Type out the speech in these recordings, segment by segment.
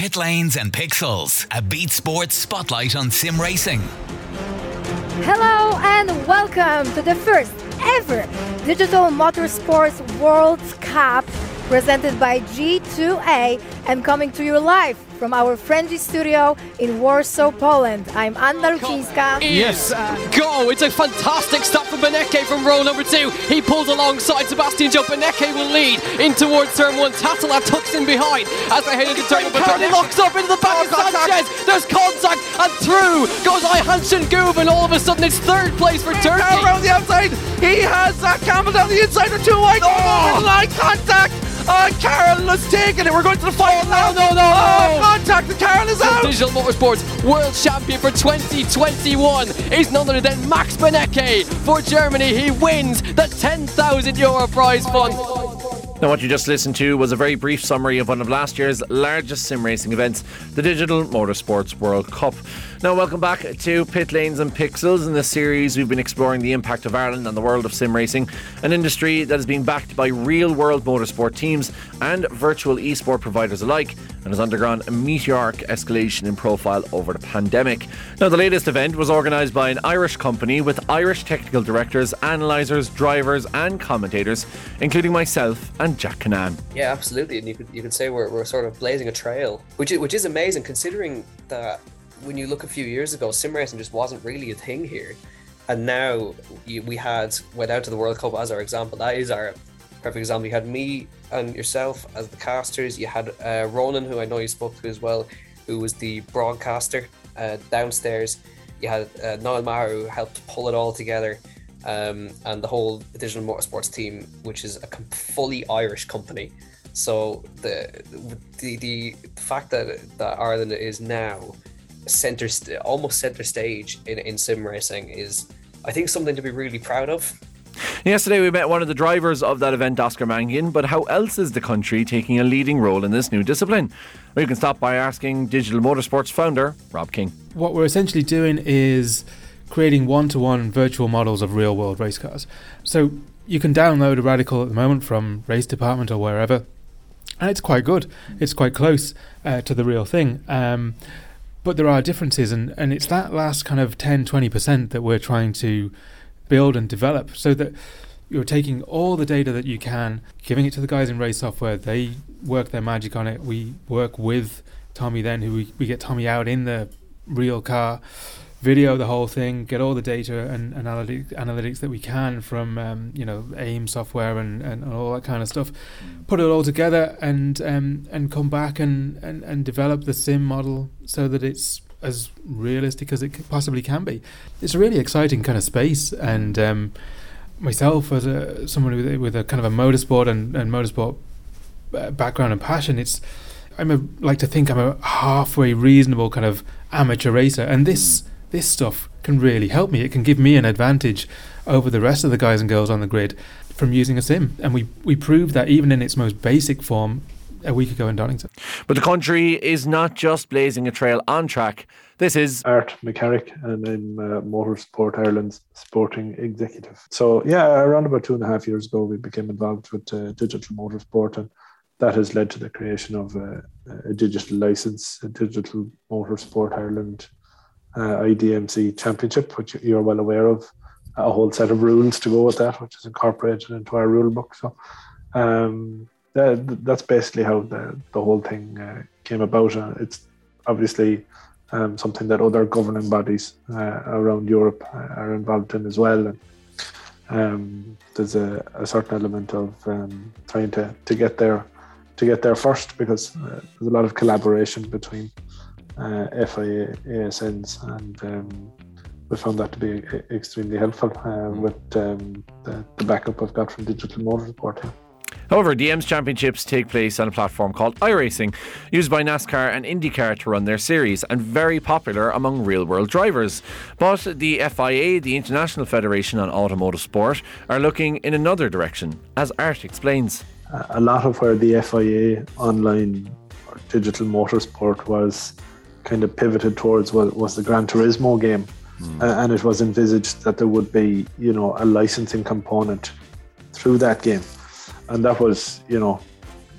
Pit Lanes and Pixels, a Beat Sports spotlight on sim racing. Hello and welcome to the first ever Digital Motorsports World Cup presented by G2A and coming to you live from our friendly studio in Warsaw, Poland. I'm Anna Lucińska. Yes. Go! It's a fantastic stop from Benecke from row number two. He pulls alongside Sebastian Joe. Benecke will lead in towards turn one. Tattala tucks in behind as they head into turn number two. locks up into the back of Sanchez. There's contact and through goes Johansson Goob and all of a sudden it's third place for Turkey. Now around the outside. He has Zach Campbell down the inside with two wide. Oh! Line contact. Uh, oh, Carroll has taken it. We're going to the final Oh, no, no, no, Oh, no. contact. Digital Motorsports World Champion for 2021 is none other than Max Benecke for Germany. He wins the 10,000 euro prize fund. Now, what you just listened to was a very brief summary of one of last year's largest sim racing events, the Digital Motorsports World Cup. Now, welcome back to Pit Lanes and Pixels. In this series, we've been exploring the impact of Ireland on the world of sim racing, an industry that has been backed by real world motorsport teams and virtual esport providers alike, and has undergone a meteoric escalation in profile over the pandemic. Now, the latest event was organised by an Irish company with Irish technical directors, analysers, drivers, and commentators, including myself and Jack Canan. Yeah, absolutely, and you could you could say we're, we're sort of blazing a trail, which is, which is amazing considering that when you look a few years ago, sim racing just wasn't really a thing here, and now we had went out to the World Cup as our example. That is our perfect example. You had me and yourself as the casters. You had uh, Ronan, who I know you spoke to as well, who was the broadcaster uh, downstairs. You had uh, Niall Maher, who helped pull it all together um, and the whole digital motorsports team, which is a com- fully Irish company. So the the the fact that that Ireland is now center st- almost center stage in, in sim racing is, I think, something to be really proud of. Yesterday, we met one of the drivers of that event, Oscar Mangian. But how else is the country taking a leading role in this new discipline? We can stop by asking Digital Motorsports founder Rob King. What we're essentially doing is creating one to one virtual models of real world race cars. So you can download a Radical at the moment from Race Department or wherever, and it's quite good. It's quite close uh, to the real thing. Um, but there are differences, and, and it's that last kind of 10 20% that we're trying to build and develop so that you're taking all the data that you can, giving it to the guys in race software. They work their magic on it. We work with Tommy then, who we, we get Tommy out in the real car, video the whole thing, get all the data and analytics, analytics that we can from um, you know AIM software and, and, and all that kind of stuff, put it all together and um, and come back and, and, and develop the sim model so that it's as realistic as it possibly can be. It's a really exciting kind of space and. Um, myself as a someone with, with a kind of a motorsport and, and motorsport uh, background and passion, it's I'm a like to think I'm a halfway reasonable kind of amateur racer, and this this stuff can really help me. It can give me an advantage over the rest of the guys and girls on the grid from using a sim, and we we proved that even in its most basic form a week ago in Donington. But the country is not just blazing a trail on track. This is Art McCarrick, and I'm uh, Motorsport Ireland's sporting executive. So, yeah, around about two and a half years ago, we became involved with uh, digital motorsport, and that has led to the creation of uh, a digital license, a Digital Motorsport Ireland uh, IDMC Championship, which you're well aware of. A whole set of rules to go with that, which is incorporated into our rule book. So, um, that, that's basically how the, the whole thing uh, came about. Uh, it's obviously um, something that other governing bodies uh, around Europe uh, are involved in as well. And um, there's a, a certain element of um, trying to, to get there to get there first because uh, there's a lot of collaboration between uh, FIA, ASNs, and um, we found that to be e- extremely helpful uh, with um, the, the backup I've got from Digital Motorsport. Yeah. However, DM's championships take place on a platform called iRacing, used by NASCAR and IndyCar to run their series, and very popular among real world drivers. But the FIA, the International Federation on Automotive Sport, are looking in another direction, as Art explains. Uh, a lot of where the FIA online digital motorsport was kind of pivoted towards was, was the Gran Turismo game. Uh, and it was envisaged that there would be, you know, a licensing component through that game. And that was, you know,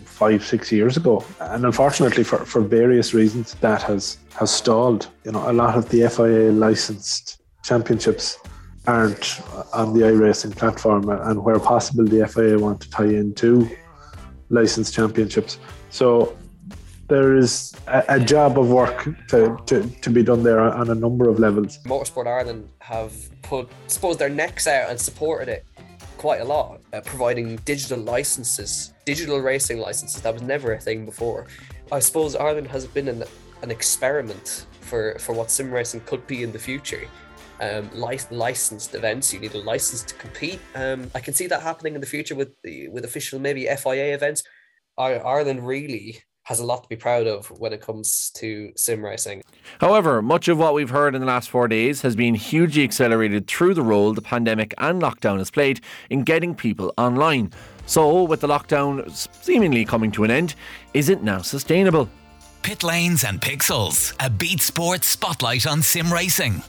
five, six years ago. And unfortunately, for, for various reasons, that has, has stalled. You know, a lot of the FIA licensed championships aren't on the iRacing platform, and where possible, the FIA want to tie into licensed championships. So there is a, a job of work to, to, to be done there on a number of levels. Motorsport Ireland have put, suppose, their necks out and supported it quite a lot, uh, providing digital licenses, digital racing licenses. That was never a thing before. I suppose Ireland has been an, an experiment for, for what sim racing could be in the future. Um, licensed events, you need a license to compete. Um, I can see that happening in the future with the with official maybe FIA events. Ireland really has a lot to be proud of when it comes to sim racing. However, much of what we've heard in the last four days has been hugely accelerated through the role the pandemic and lockdown has played in getting people online. So, with the lockdown seemingly coming to an end, is it now sustainable? Pit lanes and pixels, a beat sports spotlight on sim racing.